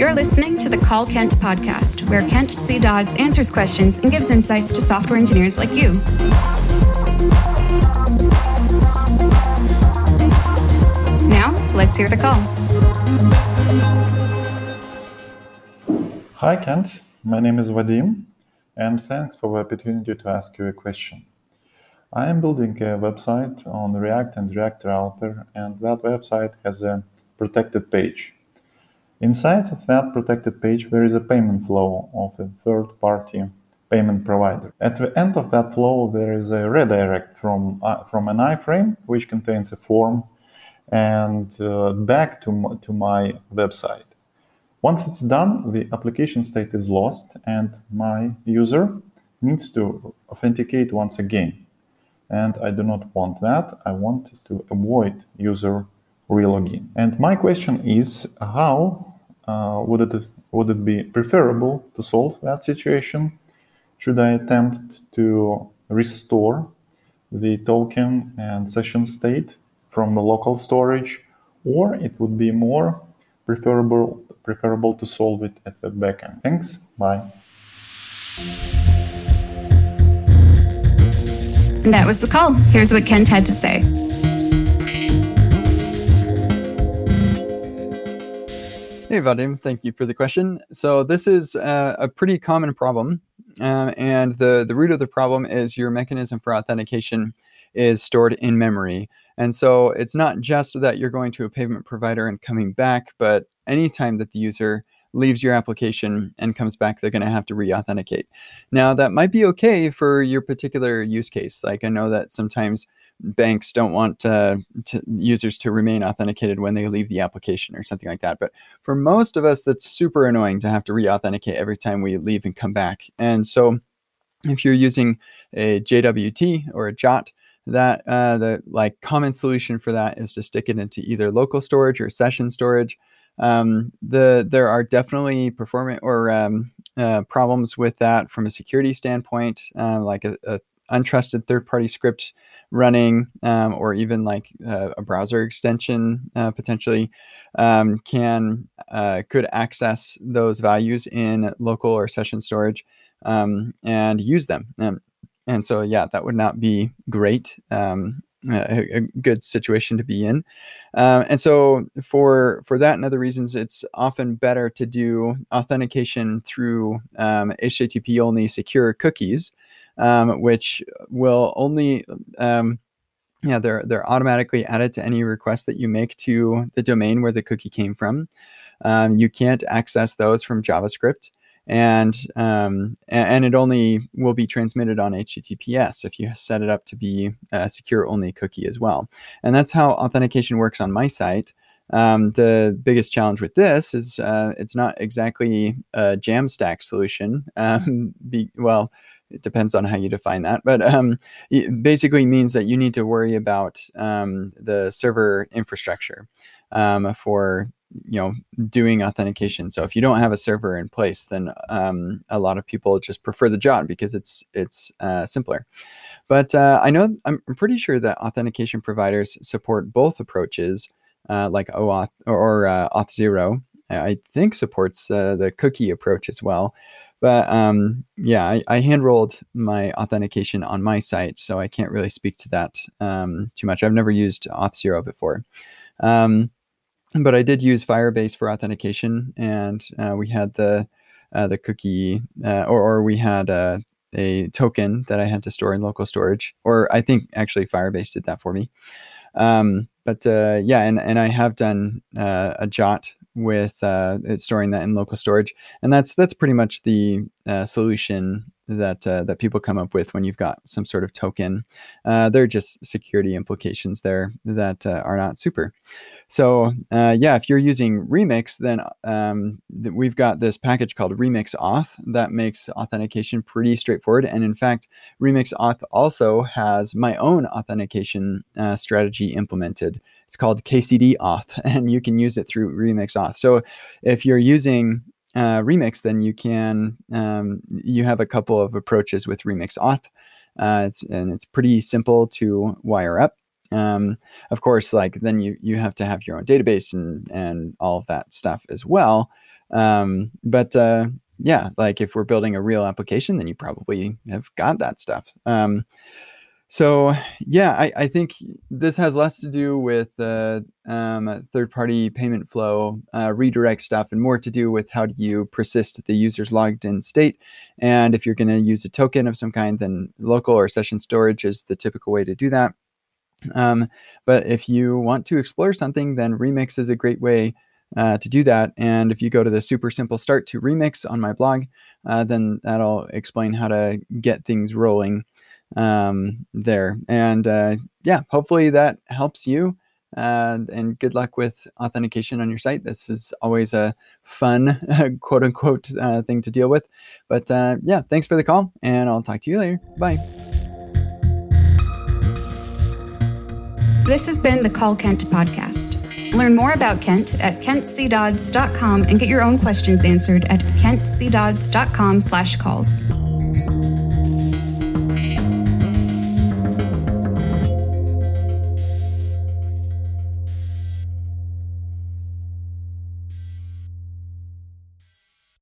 You're listening to the Call Kent podcast, where Kent C. Dodds answers questions and gives insights to software engineers like you. Now, let's hear the call. Hi, Kent. My name is Vadim, and thanks for the opportunity to ask you a question. I am building a website on React and React Router, and that website has a protected page. Inside of that protected page, there is a payment flow of a third party payment provider. At the end of that flow, there is a redirect from, uh, from an iframe, which contains a form, and uh, back to, to my website. Once it's done, the application state is lost, and my user needs to authenticate once again and I do not want that. I want to avoid user relogin. And my question is how Uh, would it would it be preferable to solve that situation? Should I attempt to restore the token and session state from the local storage, or it would be more preferable preferable to solve it at the backend? Thanks. Bye. And that was the call. Here's what Kent had to say. Hey, Vadim, thank you for the question. So, this is uh, a pretty common problem. Uh, and the, the root of the problem is your mechanism for authentication is stored in memory. And so, it's not just that you're going to a payment provider and coming back, but anytime that the user leaves your application and comes back, they're going to have to re authenticate. Now, that might be okay for your particular use case. Like, I know that sometimes banks don't want uh, to, users to remain authenticated when they leave the application or something like that. But for most of us, that's super annoying to have to re authenticate every time we leave and come back. And so, if you're using a JWT or a JOT, that uh, the like common solution for that is to stick it into either local storage or session storage um, the there are definitely performance or um, uh, problems with that from a security standpoint, uh, like a, a, untrusted third-party script running, um, or even like uh, a browser extension uh, potentially um, can uh, could access those values in local or session storage um, and use them. And so, yeah, that would not be great. Um, a, a, good situation to be in. Um, and so for for that and other reasons, it's often better to do authentication through um, HTTP only secure cookies, um, which will only um, yeah they're they're automatically added to any request that you make to the domain where the cookie came from. Um, you can't access those from JavaScript and um, and it only will be transmitted on HTTPS if you set it up to be a secure only cookie as well. And that's how authentication works on my site. Um, the biggest challenge with this is uh, it's not exactly a Jamstack solution. Um, be, well, it depends on how you define that, but um, it basically means that you need to worry about um, the server infrastructure um, for you know doing authentication. So if you don't have a server in place then um, a lot of people just prefer the jot because it's it's uh, simpler. But uh, i know I'm, pretty sure that authentication providers support both approaches uh, like OAuth or, or uh, Auth0 i think supports uh, the cookie approach as well but um, yeah I, I hand rolled my authentication on my site so i can't really speak to that um, too much i've never used Auth0 before um, but I did use Firebase for authentication, and uh, we had the uh, the cookie, uh, or or we had uh, a token that I had to store in local storage, or I think actually Firebase did that for me. Um, but uh, yeah, and and I have done uh, a jot with storing that in local storage, and that's that's pretty much the solution that uh, that people come up with when you've got some sort of token. Uh, they're just security implications there that uh, are not super. So uh, yeah, if you're using Remix, then um, th- we've got this package called Remix Auth that makes authentication pretty straightforward. And in fact, Remix Auth also has my own authentication uh, strategy implemented. It's called KCD Auth, and you can use it through Remix Auth. So if you're using uh, Remix, then you can um, you have a couple of approaches with Remix Auth. Uh, it's, and it's pretty simple to wire up. Um, of course, like then you you have to have your own database and and all of that stuff as well. Um, but uh, yeah, like if we're building a real application, then you probably have got that stuff. Um, so yeah, I, I, think this has less to do with uh, um, third-party payment flow, uh, redirect stuff, and more to do with how do you persist the user's logged in state. And if you're going to use a token of some kind, then local or session storage is the typical way to do that. Um, but if you want to explore something, then Remix is a great way uh, to do that. And if you go to the super simple start to Remix on my blog, uh, then that'll explain how to get things rolling um, there. And uh, yeah, hopefully that helps you. and good luck with authentication on your site. This is always a fun, quote unquote, uh, thing to deal with. But uh, yeah, thanks for the call, and I'll talk to you later. Bye. This has been the Call Kent podcast. Learn more about Kent at kentcdodds.com and get your own questions answered at kentcdodds.com slash calls.